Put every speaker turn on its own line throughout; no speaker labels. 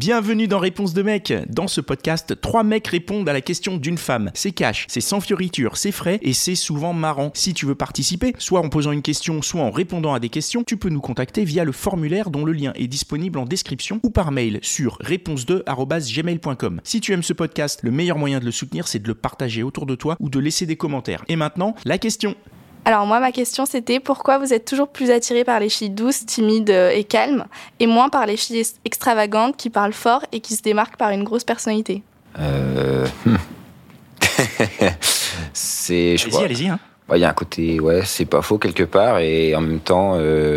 Bienvenue dans Réponse de mec. Dans ce podcast, trois mecs répondent à la question d'une femme. C'est cash, c'est sans fioriture, c'est frais et c'est souvent marrant. Si tu veux participer, soit en posant une question, soit en répondant à des questions, tu peux nous contacter via le formulaire dont le lien est disponible en description ou par mail sur réponse2@gmail.com. Si tu aimes ce podcast, le meilleur moyen de le soutenir, c'est de le partager autour de toi ou de laisser des commentaires. Et maintenant, la question.
Alors moi, ma question c'était pourquoi vous êtes toujours plus attiré par les filles douces, timides euh, et calmes, et moins par les filles extravagantes qui parlent fort et qui se démarquent par une grosse personnalité?
Euh... c'est, je
Allez-y, allez-y. Hein.
il y a un côté, ouais, c'est pas faux quelque part, et en même temps, euh,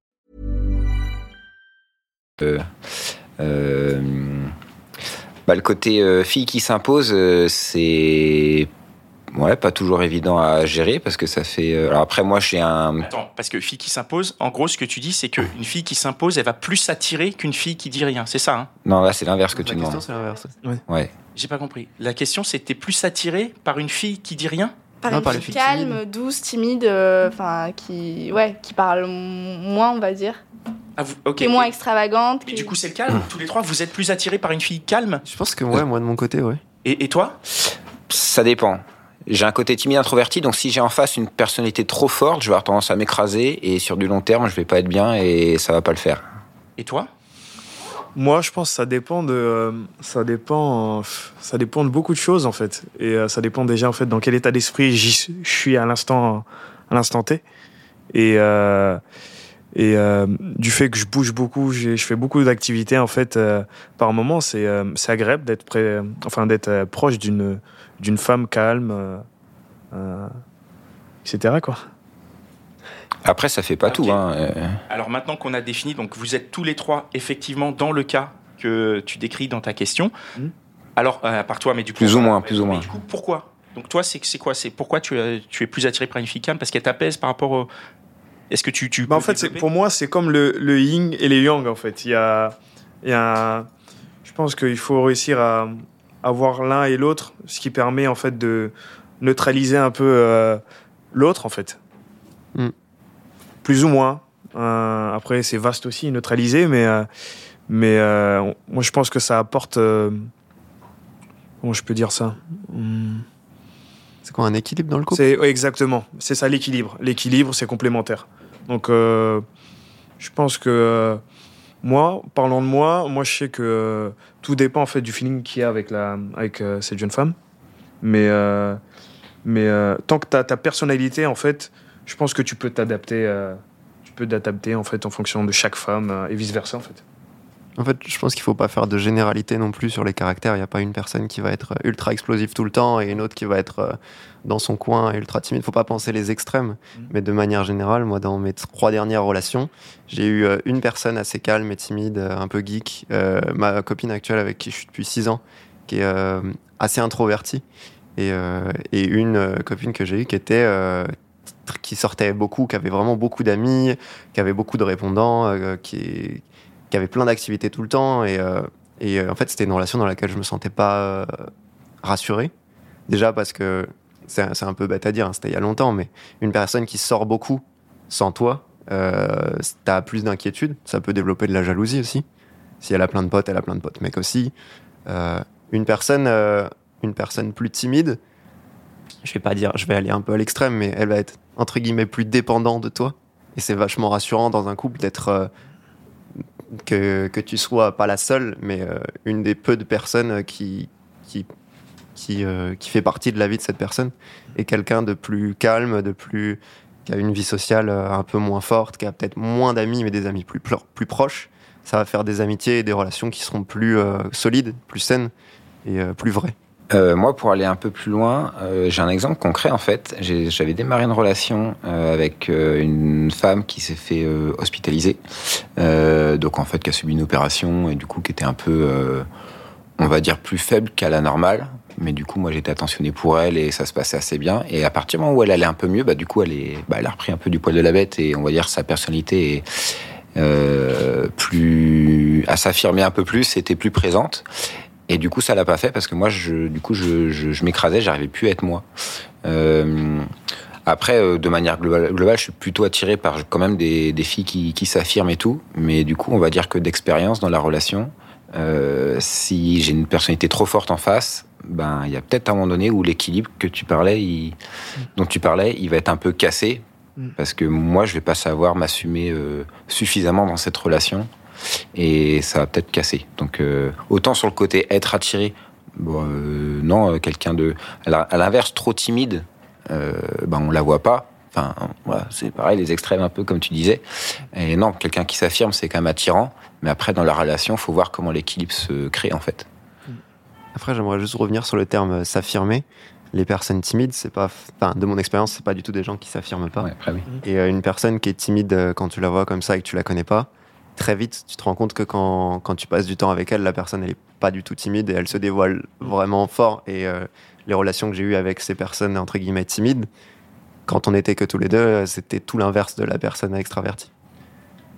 Euh, bah, le côté euh, fille qui s'impose, euh, c'est ouais, pas toujours évident à gérer parce que ça fait. euh, Alors après, moi, j'ai un.
Attends, parce que fille qui s'impose, en gros, ce que tu dis, c'est qu'une fille qui s'impose, elle va plus s'attirer qu'une fille qui dit rien. C'est ça, hein?
Non, là, c'est l'inverse que tu
La question,
demandes.
c'est l'inverse.
Ouais.
J'ai pas compris. La question, c'était plus attiré par une fille qui dit rien?
Par
Non,
une
par
fille calme, douce, timide, euh, enfin qui, ouais, qui parle moins, on va dire,
ah, vous, ok.
qui est moins extravagante.
Mais
qui-
du coup, c'est le calme. Tous les trois, vous êtes plus attirés par une fille calme.
Je pense que ouais, moi de mon côté, ouais.
Et, et toi
Ça dépend. J'ai un côté timide introverti, donc si j'ai en face une personnalité trop forte, je vais avoir tendance à m'écraser et sur du long terme, je vais pas être bien et ça va pas le faire.
Et toi
Moi, je pense que ça dépend de, euh, ça dépend, euh, ça dépend de beaucoup de choses en fait, et euh, ça dépend déjà en fait dans quel état d'esprit je suis à l'instant, à l'instant T, et euh, et euh, du fait que je bouge beaucoup, je fais beaucoup d'activités en fait. euh, par moment, c'est euh, c'est agréable d'être près, enfin d'être euh, proche d'une d'une femme calme, euh, euh, etc. quoi.
Après, ça fait pas tout. Hein. euh.
Alors maintenant qu'on a défini, donc vous êtes tous les trois effectivement dans le cas que tu décris dans ta question.
Mhm.
Alors, euh, à part toi, mais du coup.
Plus ou moins,
mais-
plus ou
mais
moins.
Du coup, pourquoi? Donc toi, c'est c'est quoi? C'est pourquoi tu, es- tu es plus attiré par une fille calme? Parce qu'elle t'apaise par rapport au. Est-ce que tu. tu
Bah, en fait, pour moi, c'est comme le, le yin et les yang, en fait. Il y a, il y a je pense qu'il faut réussir à avoir l'un et l'autre, ce qui permet, en fait, de neutraliser un peu euh, l'autre, en fait.
Mm.
Plus ou moins. Euh, après, c'est vaste aussi, neutraliser, mais, euh, mais euh, moi, je pense que ça apporte... euh, comment je peux dire ça? Hum,
C'est quoi un équilibre dans le couple?
C'est ouais, exactement, c'est ça l'équilibre. L'équilibre, c'est complémentaire. Donc, euh, je pense que euh, moi, parlant de moi, moi je sais que tout dépend en fait du feeling qu'il y a avec la, avec euh, cette jeune femme. Mais, mais tant que tu as ta personnalité, en fait, je pense que tu peux t'adapter. tu peux t'adapter en fait en fonction de chaque femme et vice versa en fait.
En fait, je pense qu'il faut pas faire de généralité non plus sur les caractères. Il n'y a pas une personne qui va être ultra explosive tout le temps et une autre qui va être euh, dans son coin et ultra timide. faut pas penser les extrêmes.
Mhm.
Mais de manière générale, moi, dans mes trois dernières relations, j'ai eu euh, une personne assez calme et timide, euh, un peu geek. euh, ma copine actuelle avec qui je suis depuis six ans, qui est euh, assez introvertie. Et, euh, et une euh, copine que j'ai eue qui était... euh, qui sortait beaucoup, qui avait vraiment beaucoup d'amis, qui avait beaucoup de répondants, euh, qui, qui avait plein d'activités tout le temps. Et, euh, et euh, en fait, c'était une relation dans laquelle je me sentais pas euh, rassuré. Déjà parce que c'est un peu bête à dire, hein, c'était il y a longtemps, mais une personne qui sort beaucoup sans toi, euh, t'as plus d'inquiétude. Ça peut développer de la jalousie aussi. Si elle a plein de potes, elle a plein de potes mecs aussi. Une personne, une personne plus timide, je vais pas dire, je vais aller un peu à l'extrême, mais elle va être entre guillemets plus dépendante de toi. Et c'est vachement rassurant dans un couple d'être que, que tu sois pas la seule, mais euh, une des peu de personnes qui, qui, qui, euh, qui fait partie de la vie de cette personne. Et quelqu'un de plus calme, de plus qui a une vie sociale euh, un peu moins forte, qui a peut-être moins d'amis, mais des amis plus, plus, proches. Ça va faire des amitiés et des relations qui seront plus solides, plus saines et plus vraies.
Euh, moi, pour aller un peu plus loin, euh, j'ai un exemple concret en fait. J'avais démarré une relation euh, avec une femme qui s'est fait hospitaliser, donc en fait qui a subi une opération et du coup qui était un peu, on va dire, plus faible qu'à la normale. Mais du coup, moi, j'étais attentionné pour elle et ça se passait assez bien. Et à partir du moment où elle allait un peu mieux, bah, du coup, elle, bah, a repris un peu du poil de la bête et on va dire sa personnalité est plus à s'affirmer un peu plus, était plus présente. Et du coup, ça l'a pas fait parce que moi, je, du coup, je, je, je m'écrasais, j'arrivais plus à être moi. Euh, après, euh, de manière globale, globale, je suis plutôt attiré par quand même des, des filles qui, qui s'affirment et tout. Mais du coup, on va dire que d'expérience dans la relation, euh, si j'ai une personnalité trop forte en face, ben il y a peut-être un moment donné où l'équilibre que tu parlais, il- dont tu parlais, il va être un peu cassé
Mm.
parce que moi, je vais pas savoir m'assumer euh, suffisamment dans cette relation et ça va peut-être casser. Donc euh, autant sur le côté être attiré, bon, euh, non, euh, quelqu'un de à l'inverse trop timide, ben on la voit pas. Enfin, voilà, c'est pareil, les extrêmes un peu comme tu disais. Et non, quelqu'un qui s'affirme, c'est quand même attirant. Mais après, dans la relation, faut voir comment l'équilibre se crée en fait.
Après, j'aimerais juste revenir sur le terme s'affirmer. Les personnes timides, c'est pas, enfin, de mon expérience, c'est pas du tout des gens qui s'affirment pas.
Ouais, après oui.
Et euh, une personne qui est timide quand tu la vois comme ça et que tu la connais pas, très vite, tu te rends compte que quand, quand tu passes du temps avec elle, la personne, elle est pas du tout timide et elle se dévoile vraiment fort. Et euh, les relations que j'ai eues avec ces personnes, entre guillemets, timides, quand on était que tous les deux, c'était tout l'inverse de la personne extravertie.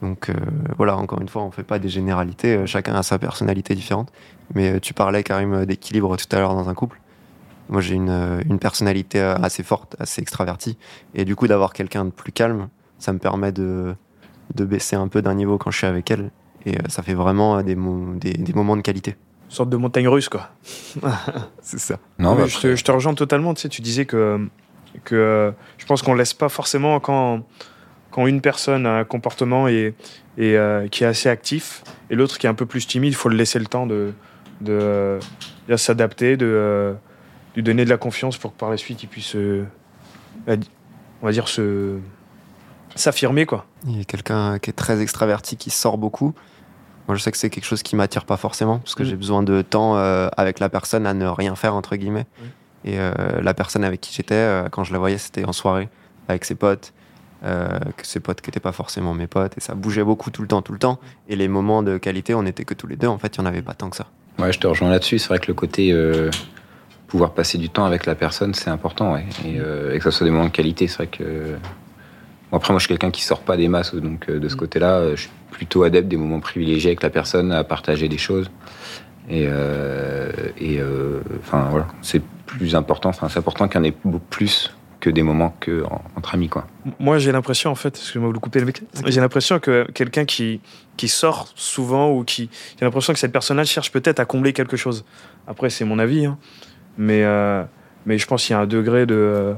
Donc euh, voilà, encore une fois, on fait pas des généralités, euh, chacun a sa personnalité différente. Mais tu parlais, Karim, d'équilibre tout à l'heure dans un couple. Moi, j'ai une, une personnalité assez forte, assez extravertie. Et du coup, d'avoir quelqu'un de plus calme, ça me permet de, de baisser un peu d'un niveau quand je suis avec elle. Et euh, ça fait vraiment euh, des, mo- des, des moments de qualité.
Une sorte de montagne russe, quoi.
C'est ça.
Non,
Mais je, te, je te rejoins totalement. Tu sais, tu disais que, que euh, je pense qu'on laisse pas forcément quand, quand une personne a un comportement et, et euh, qui est assez actif et l'autre qui est un peu plus timide, il faut le laisser le temps de, de, de s'adapter, de lui donner de la confiance pour que par la suite il puisse, euh, on va dire, se s'affirmer quoi.
Il y a quelqu'un qui est très extraverti, qui sort beaucoup. Moi, je sais que c'est quelque chose qui m'attire pas forcément, parce que
Mm.
j'ai besoin de temps euh, avec la personne à ne rien faire, entre guillemets.
Mm.
Et euh, la personne avec qui j'étais, euh, quand je la voyais, c'était en soirée, avec ses potes. euh, que ses potes qui n'étaient pas forcément mes potes. Et ça bougeait beaucoup tout le temps, tout le temps. Et les moments de qualité, on n'était que tous les deux. En fait, il n'y en avait pas tant que ça.
Ouais, je te rejoins là-dessus. C'est vrai que le côté euh, pouvoir passer du temps avec la personne, c'est important, ouais. Et, euh, et que ça soit des moments de qualité, c'est vrai que. Bon, après, moi, je suis quelqu'un qui sort pas des masses, donc euh, de ce côté-là, euh, je suis plutôt adepte des moments privilégiés avec la personne, à partager des choses. Et, euh, et euh, enfin voilà, c'est plus important. Enfin, c'est important qu'il y en ait plus que des moments que en- entre amis, quoi.
Moi, j'ai l'impression, en fait, excusez-moi de vous couper le mec, j'ai l'impression que quelqu'un qui, qui sort souvent ou qui. J'ai l'impression que cette personne-là cherche peut-être à combler quelque chose. Après, c'est mon avis, hein. mais, euh, mais je pense qu'il y a un degré de.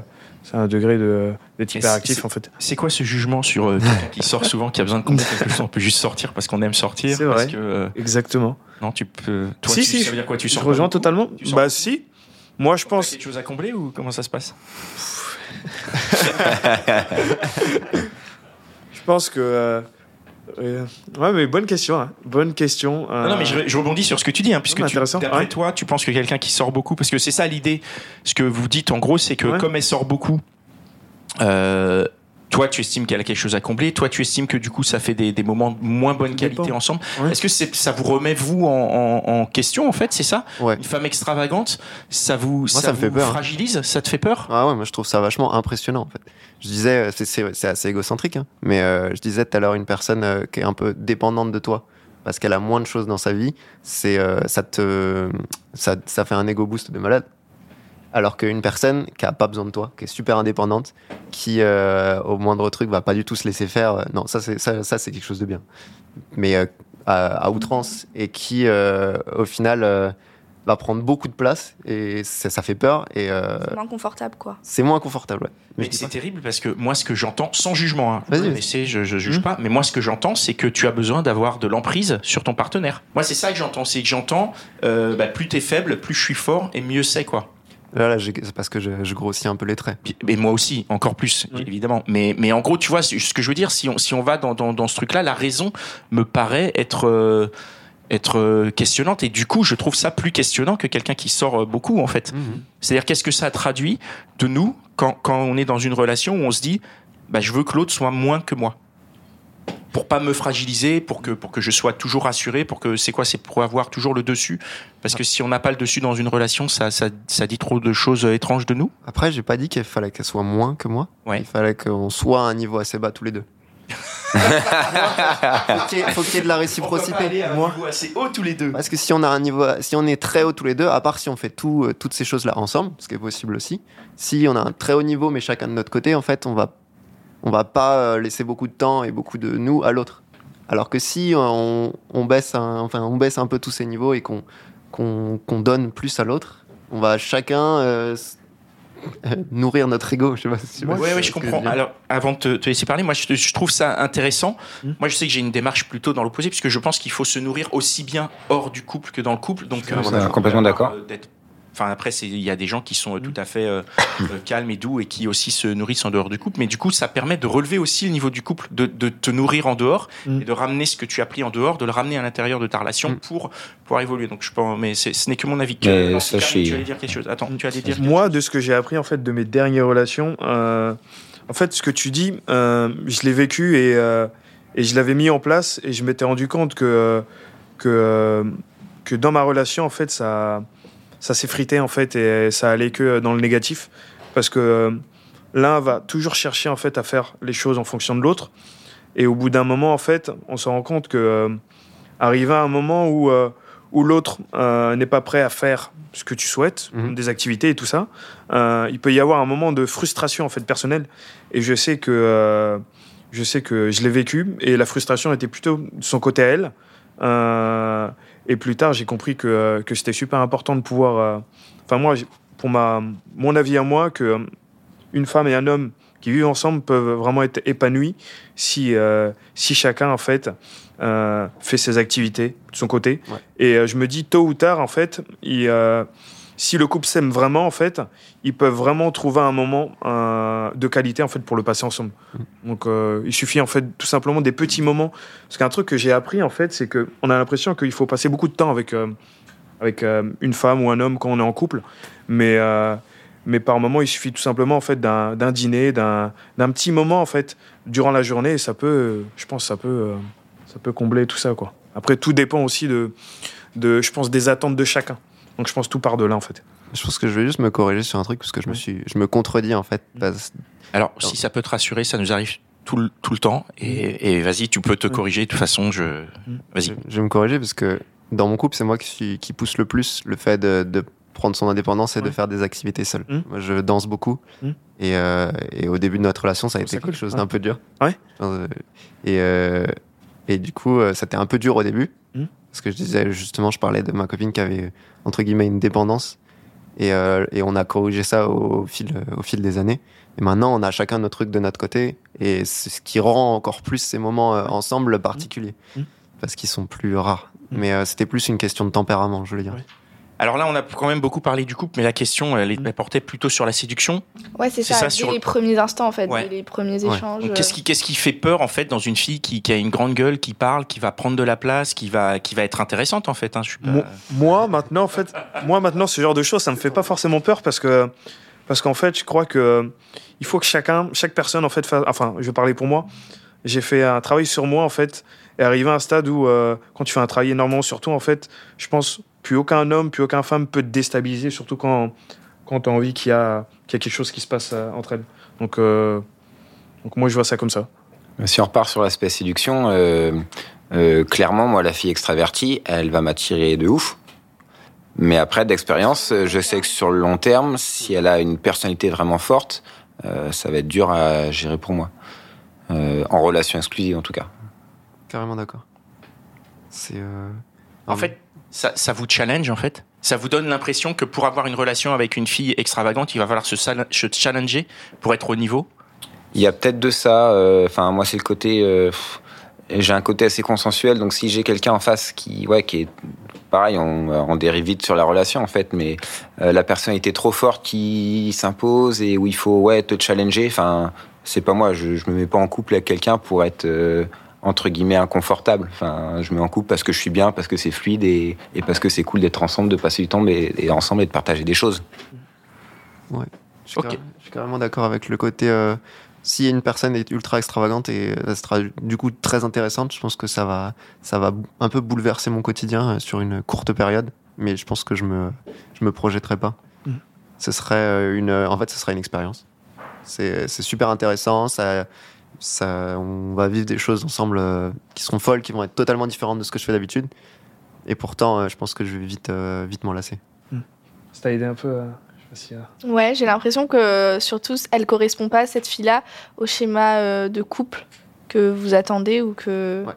C'est un degré de, d'être hyperactif, en fait.
C'est quoi ce jugement sur euh, quelqu'un qui sort souvent, qui a besoin de combler quelque chose? On peut juste sortir parce qu'on aime sortir.
C'est
parce
vrai.
que, euh,
Exactement.
non, tu peux. Toi,
si,
tu,
si,
ça veut dire quoi Tu
je
sors
rejoins totalement.
Tu sors
Bah, si. Moi, je pense.
quelque chose à combler ou comment ça se passe?
Je pense que. euh, euh, ouais, mais bonne question. hein. Bonne question. euh,
Non, non, mais je, je rebondis sur ce que tu dis, hein, puisque
mais
tu-
intéressant,
d'après
ouais.
toi, tu penses que quelqu'un qui sort beaucoup, parce que c'est ça l'idée, ce que vous dites en gros, c'est que
Ouais.
comme elle sort beaucoup, euh, toi tu estimes qu'elle a quelque chose à combler, toi tu estimes que du coup ça fait des, des moments de moins bonne qualité
dépend.
ensemble.
Ouais.
Est-ce que ça vous remet vous en, en- en question en fait, c'est ça
Ouais.
Une femme extravagante, ça vous,
ça me fait
vous
peur,
fragilise, ça te fait peur?
Ah ouais, moi je trouve ça vachement impressionnant en fait. Je disais, euh, c'est- assez égocentrique, hein, mais euh, je disais tout à l'heure une personne euh, qui est un peu dépendante de toi parce qu'elle a moins de choses dans sa vie, c'est euh, ça te ça, ça fait un ego boost de malade. Alors qu'une personne qui a pas besoin de toi, qui est super indépendante, qui euh, au moindre truc va pas du tout se laisser faire, euh, non ça c'est ça, ça c'est quelque chose de bien. Mais euh, à, à outrance et qui euh, au final euh, va prendre beaucoup de place et ça, ça fait peur et euh,
C'est moins confortable, quoi.
c'est moins confortable. Ouais.
Mais c'est terrible parce que moi, ce que j'entends, sans jugement, hein, vous connaissez, je, je juge
Mhm.
pas, mais moi, ce que j'entends, c'est que tu as besoin d'avoir de l'emprise sur ton partenaire. Moi, c'est ça que j'entends, c'est que j'entends, euh, bah, plus t'es faible, plus je suis fort et mieux c'est quoi.
Là, c'est parce que je, je grossis un peu les traits.
Et moi aussi, encore plus,
Oui.
évidemment. Mais, mais en gros, tu vois, ce que je veux dire, si on, si on va dans, dans, dans ce truc-là, la raison me paraît être, euh, être euh, questionnante et du coup je trouve ça plus questionnant que quelqu'un qui sort euh, beaucoup en fait.
Mhm.
C'est-à-dire qu'est-ce que ça traduit de nous quand, quand on est dans une relation où on se dit bah, je veux que l'autre soit moins que moi? Pour pas me fragiliser, pour que pour que je sois toujours rassuré, pour que c'est quoi, c'est pour avoir toujours le dessus. Parce que si on n'a pas le dessus dans une relation, ça, ça, ça dit trop de choses euh, étranges de nous.
Après, j'ai pas dit qu'il fallait qu'elle soit moins que moi.
Ouais.
Il fallait qu'on soit à un niveau assez bas tous les deux. faut qu'il y, ait- de la réciprocité.
Moi, assez haut tous les deux.
Parce que si on a un niveau, si on est très haut tous les deux, à part si on fait tout, euh, toutes ces choses-là ensemble, ce qui est possible aussi. Si on a un très haut niveau, mais chacun de notre côté, en fait, on va, on va pas euh, laisser beaucoup de temps et beaucoup de nous à l'autre. Alors que si on, on baisse, un, enfin, on baisse un peu tous ces niveaux et qu'on, donne plus à l'autre, on va chacun euh, euh, nourrir notre ego. Je sais pas si
Ouais, ouais, je comprends. Alors, avant de te, te laisser parler, moi, je, je trouve ça intéressant.
Hmm.
Moi, je sais que j'ai une démarche plutôt dans l'opposé, puisque je pense qu'il faut se nourrir aussi bien hors du couple que dans le couple. Donc, euh,
complètement d'accord.
euh, d'être- Enfin, après, c'est- il y a des gens qui sont euh, tout à fait euh, euh, calmes et doux et qui aussi se nourrissent en dehors du couple. Mais du coup, ça permet de relever aussi le niveau du couple, de, de te nourrir en dehors
Mm.
et de ramener ce que tu as pris en dehors, de le ramener à l'intérieur de ta relation
Hmm.
pour pouvoir évoluer. Donc, je pense, mais ce n'est que mon avis. Que,
Mais
non,
suis-
Tu allais dire quelque chose. Attends, tu allais dire.
Moi, de ce que j'ai appris en fait de mes dernières relations, euh, en fait, ce que tu dis, euh, je l'ai vécu et, euh, et je l'avais mis en place et je m'étais rendu compte que que que dans ma relation, en fait, ça ça s'effritait en fait et ça allait que dans le négatif parce que euh, l'un va toujours chercher en fait à faire les choses en fonction de l'autre et au bout d'un moment, en fait, on se rend compte que euh, arrivé à un moment où euh, où l'autre euh, n'est pas prêt à faire ce que tu souhaites,
Mhm.
des activités et tout ça, il peut y avoir un moment de frustration en fait personnelle. Et je sais que je sais que je l'ai vécu et la frustration était plutôt de son côté à elle. Euh, et plus tard, j'ai compris que, euh, que c'était super important de pouvoir. euh, Enfin moi, pour ma mon avis à moi, que une femme et un homme qui vivent ensemble peuvent vraiment être épanouis si euh, si chacun en fait euh, fait ses activités de son côté.
Ouais.
Et euh, je me dis tôt ou tard en fait, il, si le couple s'aime vraiment en fait, ils peuvent vraiment trouver un moment euh, de qualité en fait pour le passer ensemble. Donc euh, il suffit en fait tout simplement des petits moments. Parce qu'un truc que j'ai appris en fait, c'est que on a l'impression qu'il faut passer beaucoup de temps avec euh, avec une femme ou un homme quand on est en couple, mais mais par moment il suffit tout simplement en fait d'un dîner, d'un petit moment en fait durant la journée et ça peut, je pense ça peut ça peut combler tout ça quoi. Après tout dépend aussi de de je pense des attentes de chacun. Donc je pense tout part de là en fait.
Je pense que je vais juste me corriger sur un truc parce que je me suis, je me contredis en fait. Parce-
Alors, si ça peut te rassurer, ça nous arrive tout le, tout le temps. Et, et vas-y, tu peux te corriger. De toute façon, je. Vas-y.
je vais me corriger parce que dans mon couple, c'est moi qui, suis, qui pousse le plus le fait de, de prendre son indépendance et de faire des activités seul.
Mm.
Moi, je danse beaucoup
Mm.
et, euh, et au début de notre relation, ça a
Oh,
été quelque
cool.
chose
Ouais.
d'un peu dur.
Ouais.
Euh, Et, euh, et du coup, euh, c'était un peu dur au début
Mm.
Parce que je disais justement, je parlais de ma copine qui avait entre guillemets une dépendance et, euh, et on a corrigé ça au fil, au fil des années. Et maintenant, on a chacun notre truc de notre côté et c'est ce qui rend encore plus ces moments euh, ensemble particuliers
Mm.
parce qu'ils sont plus rares.
Mm.
Mais euh, c'était plus une question de tempérament, je veux dire.
Alors là, on a quand même beaucoup parlé du couple, mais la question, elle, est,
Mm.
elle portait plutôt sur la séduction.
Ouais, c'est ça,
ça,
dès
sur-
les premiers instants en fait,
Ouais.
dès les premiers
Ouais.
échanges.
Donc, Qu'est-ce qui, qu'est-ce qui fait peur en fait dans une fille qui, qui a une grande gueule, qui parle, qui va prendre de la place, qui va, qui va être intéressante en fait. Hein, je suis pas-
Moi, maintenant, en fait, moi, maintenant, ce genre de choses, ça me fait pas forcément peur parce que, parce qu'en fait, je crois que euh, il faut que chacun, chaque personne, en fait, fasse, enfin, je vais parler pour moi. J'ai fait un travail sur moi, en fait, et arrivé à un stade où, euh, quand tu fais un travail énormément sur toi, en fait, je pense, plus aucun homme, plus aucune femme peut te déstabiliser, surtout quand, quand tu as envie qu'il y a, qu'il y a quelque chose qui se passe euh, entre elles. Donc, euh, donc, moi, je vois ça comme ça.
Si on repart sur l'aspect séduction, euh, euh, clairement, moi, la fille extravertie, elle va m'attirer de ouf. Mais après, d'expérience, euh, je sais que sur le long terme, si elle a une personnalité vraiment forte, euh, ça va être dur à gérer pour moi. Euh, en relation exclusive, en tout cas.
Carrément d'accord. C'est. euh,
En fait, ça, vous challenge en fait? Ça vous donne l'impression que pour avoir une relation avec une fille extravagante, il va falloir se, challenger pour être au niveau?
Il y a peut-être de ça. euh, Enfin, moi, c'est le côté. euh, j'ai un côté assez consensuel, donc si j'ai quelqu'un en face qui, ouais, qui est pareil, on, on dérive vite sur la relation en fait, mais euh, la personnalité trop forte qui s'impose et où il faut ouais te challenger. Enfin, c'est pas moi. Je, je me mets pas en couple avec quelqu'un pour être euh, entre guillemets inconfortable. Enfin, je me mets en couple parce que je suis bien, parce que c'est fluide et, et parce que c'est cool d'être ensemble, de passer du temps et ensemble et de partager des choses.
Ouais. Je suis, carrément d'accord avec le côté. euh, si une personne est ultra extravagante et elle sera du coup très intéressante, je pense que ça va, ça va un peu bouleverser mon quotidien euh, sur une courte période. Mais je pense que je me, je me projetterai pas.
Mhm.
Ce serait euh, une, en fait, ce serait une expérience. C'est, c'est super intéressant. Ça, ça, on va vivre des choses ensemble euh, qui seront folles, qui vont être totalement différentes de ce que je fais d'habitude. Et pourtant, euh, je pense que je vais vite, euh, vite m'en lasser.
Ça t'a aidé un peu à... Je sais pas si... euh,
Ouais, j'ai l'impression que surtout elle correspond pas cette fille-là au schéma euh, de couple que vous attendez ou que
Ouais.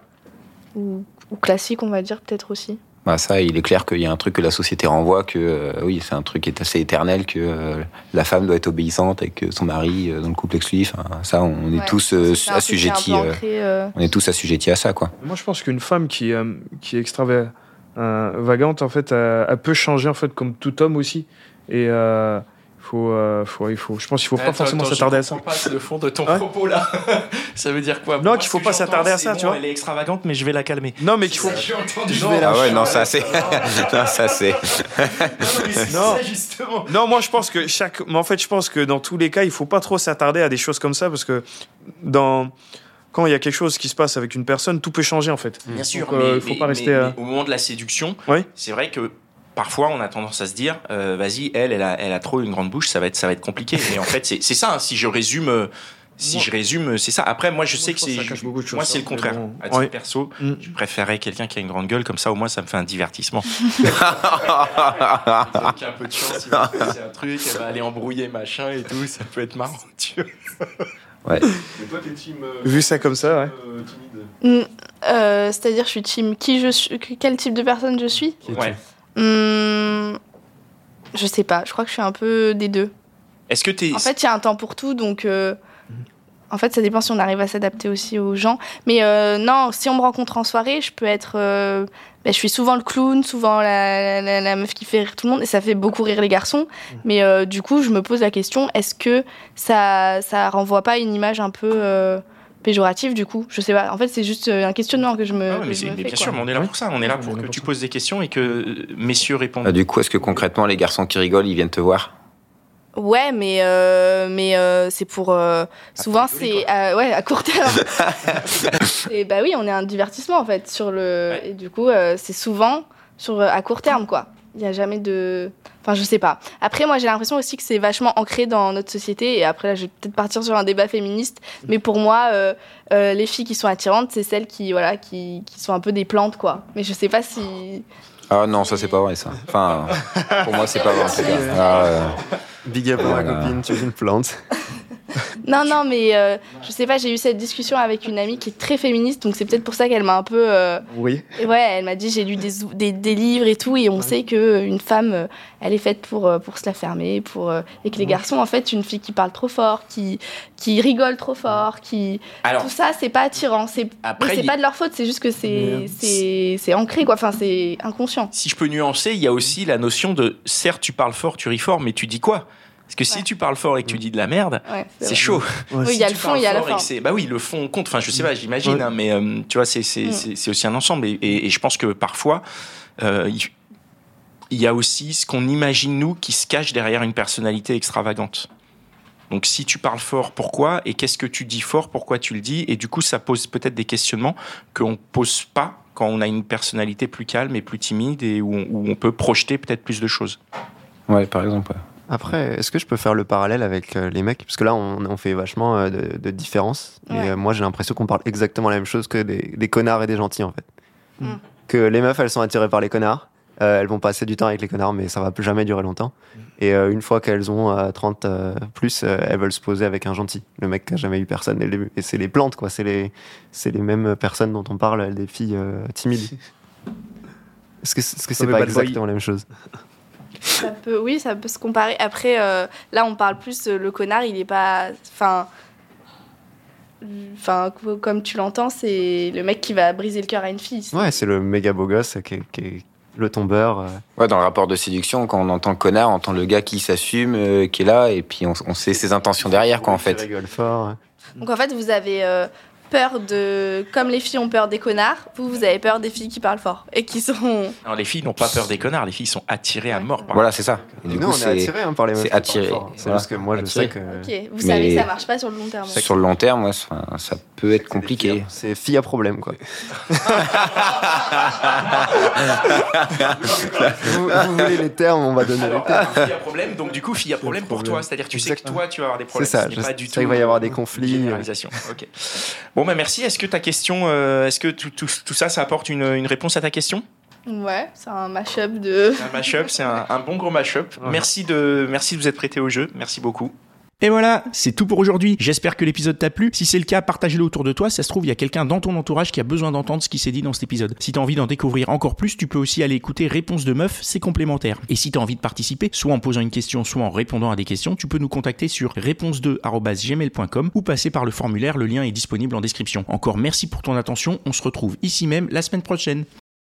ou, ou classique, on va dire peut-être aussi.
Bah, ça, il est clair qu'il y a un truc que la société renvoie, que euh, oui, c'est un truc qui est assez éternel, que euh, la femme doit être obéissante et que son mari, euh, dans le couple exclusif, hein, ça, on est
Ouais.
tous euh,
est
assujettis. euh,
ancré, euh,
on est tous assujettis à ça, quoi.
Moi, je pense qu'une femme qui, euh, qui est extravagante, en fait, elle, elle peut changer, en fait, comme tout homme aussi. Et euh, faut, euh, faut, il faut, je pense qu'il faut pas forcément s'attarder à ça.
pas le fond de ton
Ouais.
propos là. ça veut dire quoi?
Non, qu'il faut pas s'attarder à ça,
bon,
tu vois.
Elle est extravagante, mais je vais la calmer.
Non, mais qu'il faut.
J'ai entendu.
Ah ouais, non, ça c'est. non, ça c'est.
Non.
justement.
Non, moi je pense que chaque. Mais en fait, je pense que dans tous les cas, il faut pas trop s'attarder à des choses comme ça parce que dans. Quand il y a quelque chose qui se passe avec une personne, tout peut changer en fait.
Bien sûr,
euh,
mais,
il faut
mais-
pas
mais-
rester. à-
mais au moment de la séduction,
Oui.
c'est vrai que parfois on a tendance à se dire, euh, vas-y, elle, elle a, elle a trop une grande bouche, ça va être, ça va être compliqué. Et en fait, c'est c'est ça. hein, si je résume, euh, si
Moi-
je résume, c'est ça. Après, moi, je
Moi,
sais
je
que c'est, moi, c'est le
ça,
contraire.
bon.
À titre
Ouais.
perso,
Mm.
je préférais quelqu'un qui a une grande gueule, comme ça, au moins, ça me fait un divertissement. Avec un peu de chance, il va se passer un truc, elle va aller embrouiller machin et tout, ça peut être marrant, tu vois.
Ouais.
Vu ça comme ça, ouais.
Mm, euh, C'est-à-dire, je suis team qui je suis, que- quel type de personne je suis?
Ouais.
Hmm, Je sais pas. Je crois que je suis un peu des deux.
Est-ce que t'es.
En fait, il y a un temps pour tout, donc. euh, En fait, ça dépend si on arrive à s'adapter aussi aux gens. Mais euh, non, si on me rencontre en soirée, je peux être. euh, ben, je suis souvent le clown, souvent la, la- la meuf qui fait rire tout le monde, et ça fait beaucoup rire les garçons. Mais euh, du coup, je me pose la question est-ce que ça, ça renvoie pas une image un peu péjorative du coup Je sais pas. En fait, c'est juste euh, un questionnement que je me.
Ah ouais, mais,
je
c'est-
me
mais
fais,
bien
quoi.
sûr, mais on est là pour ça. On est là pour que tu poses des questions et que euh, messieurs répondent.
Ah, du coup, est-ce que concrètement, les garçons qui rigolent, ils viennent te voir?
Ouais, mais, euh, mais euh, c'est pour. euh, souvent, c'est. euh, ouais, à court terme. et bah oui, on est un divertissement en fait. Sur le,
Ouais.
Et du coup, euh, c'est souvent sur, à court terme quoi. Il n'y a jamais de. Enfin, je sais pas. Après, moi, j'ai l'impression aussi que c'est vachement ancré dans notre société. Et après, là, je vais peut-être partir sur un débat féministe. Mais pour moi, euh, euh, les filles qui sont attirantes, c'est celles qui, voilà, qui, qui sont un peu des plantes quoi. Mais je sais pas si.
Ah non, ça c'est pas vrai ça. Enfin, pour moi, c'est pas vrai en tout cas. Ah, euh,
Big up à ma copine, tu es une plante.
Non, non, mais euh, je sais pas, j'ai eu cette discussion avec une amie qui est très féministe, donc c'est peut-être pour ça qu'elle m'a un peu. euh,
Oui.
ouais, elle m'a dit j'ai lu des, des, des livres et tout, et on sait que une femme, euh, elle est faite pour, euh, pour se la fermer, pour, euh, et que les garçons, en fait, une fille qui parle trop fort, qui, qui rigole trop fort, qui.
Alors,
Tout ça, c'est pas attirant. C'est mais
après,
c'est
il-
pas de leur faute, c'est juste que
Mais, euh,
c'est c'est- c'est ancré, quoi. Enfin, c'est inconscient.
si je peux nuancer, il y a aussi la notion de certes, tu parles fort, tu ris fort, mais tu dis quoi? Parce que si
Ouais.
tu parles fort et que tu dis de la merde,
Ouais,
c'est chaud.
Oui, il
Si
y a le fond, il y a la
c'est- Bah oui, le fond compte. Enfin, je sais pas, j'imagine,
Ouais.
hein, mais euh, tu vois, c'est
Mm.
c'est- aussi un ensemble. Et, et- et je pense que parfois, euh, il il y a aussi ce qu'on imagine nous qui se cache derrière une personnalité extravagante. Donc si tu parles fort, pourquoi? Et qu'est-ce que tu dis fort? Pourquoi tu le dis? Et du coup, ça pose peut-être des questionnements qu'on pose pas quand on a une personnalité plus calme et plus timide et où on, où on peut projeter peut-être plus de choses.
ouais, par exemple. ouais.
Après, est-ce que je peux faire le parallèle avec euh, les mecs? Parce que là, on, on fait vachement euh, de, de différences.
Ouais.
Et euh, moi, j'ai l'impression qu'on parle exactement la même chose que des, des connards et des gentils, en fait.
Mm.
Que les meufs, elles sont attirées par les connards. euh, elles vont passer du temps avec les connards, mais ça va plus jamais durer longtemps. Et euh, une fois qu'elles ont euh, 30 euh, plus, euh, elles veulent se poser avec un gentil. Le mec qui a jamais eu personne dès le début. Et c'est les plantes, quoi. C'est les, c'est les mêmes personnes dont on parle, des filles euh, timides. Est-ce que, est-ce que c'est pas exactement la même chose?
Ça peut, oui, ça peut se comparer. Après, euh, là, on parle plus, euh, le connard, il est pas. Enfin. Enfin, co- comme tu l'entends, c'est le mec qui va briser le cœur à une fille. C'est-
Ouais, c'est le méga beau gosse qui est, qui est le tombeur. euh.
Ouais, dans le rapport de séduction, quand on entend connard, on entend le gars qui s'assume, euh, qui est là, et puis on, on sait ses intentions derrière, quoi, en fait.
rigole fort.
Donc en fait, vous avez. Peur de. Comme les filles ont peur des connards, vous, vous avez peur des filles qui parlent fort et qui sont.
Alors, les filles n'ont pas peur des connards, les filles sont attirées à mort par
Voilà, c'est ça. Et
Nous, on est attirés hein, par les meufs.
c'est attiré.
C'est
Voilà.
juste que moi, je sais que.
Ok, vous
Mais-
savez que ça marche pas sur le long terme.
Sur le long terme, ouais, ça, ça peut être compliqué.
C'est fille à problème, quoi. vous, vous voulez les termes, on va donner les termes.
fille à problème, donc du coup, fille à problème pour
problème.
toi. C'est-à-dire que tu sais que toi, tu vas avoir des
C'est
problèmes.
ça,
Ce n'est
je
pas
sais
du
qu'il
tout
va y avoir des conflits.
généralisation. Ok. Bon, bah merci. Est-ce que ta question, euh, est-ce que tout, tout- tout ça, ça apporte une, une réponse à ta question?
Ouais, c'est un mash-up de.
Un mashup, c'est un, un bon gros mashup.
Ouais.
Merci de, merci de vous être prêté au jeu. Merci beaucoup. Et voilà, c'est tout pour aujourd'hui. J'espère que l'épisode t'a plu. Si c'est le cas, partage-le autour de toi. Ça se trouve, il y a quelqu'un dans ton entourage qui a besoin d'entendre ce qui s'est dit dans cet épisode. Si t'as envie d'en découvrir encore plus, tu peux aussi aller écouter Réponse de Meuf, c'est complémentaire. Et si t'as envie de participer, soit en posant une question, soit en répondant à des questions, tu peux nous contacter sur réponse2@gmail.com ou passer par le formulaire. Le lien est disponible en description. Encore merci pour ton attention. On se retrouve ici même la semaine prochaine.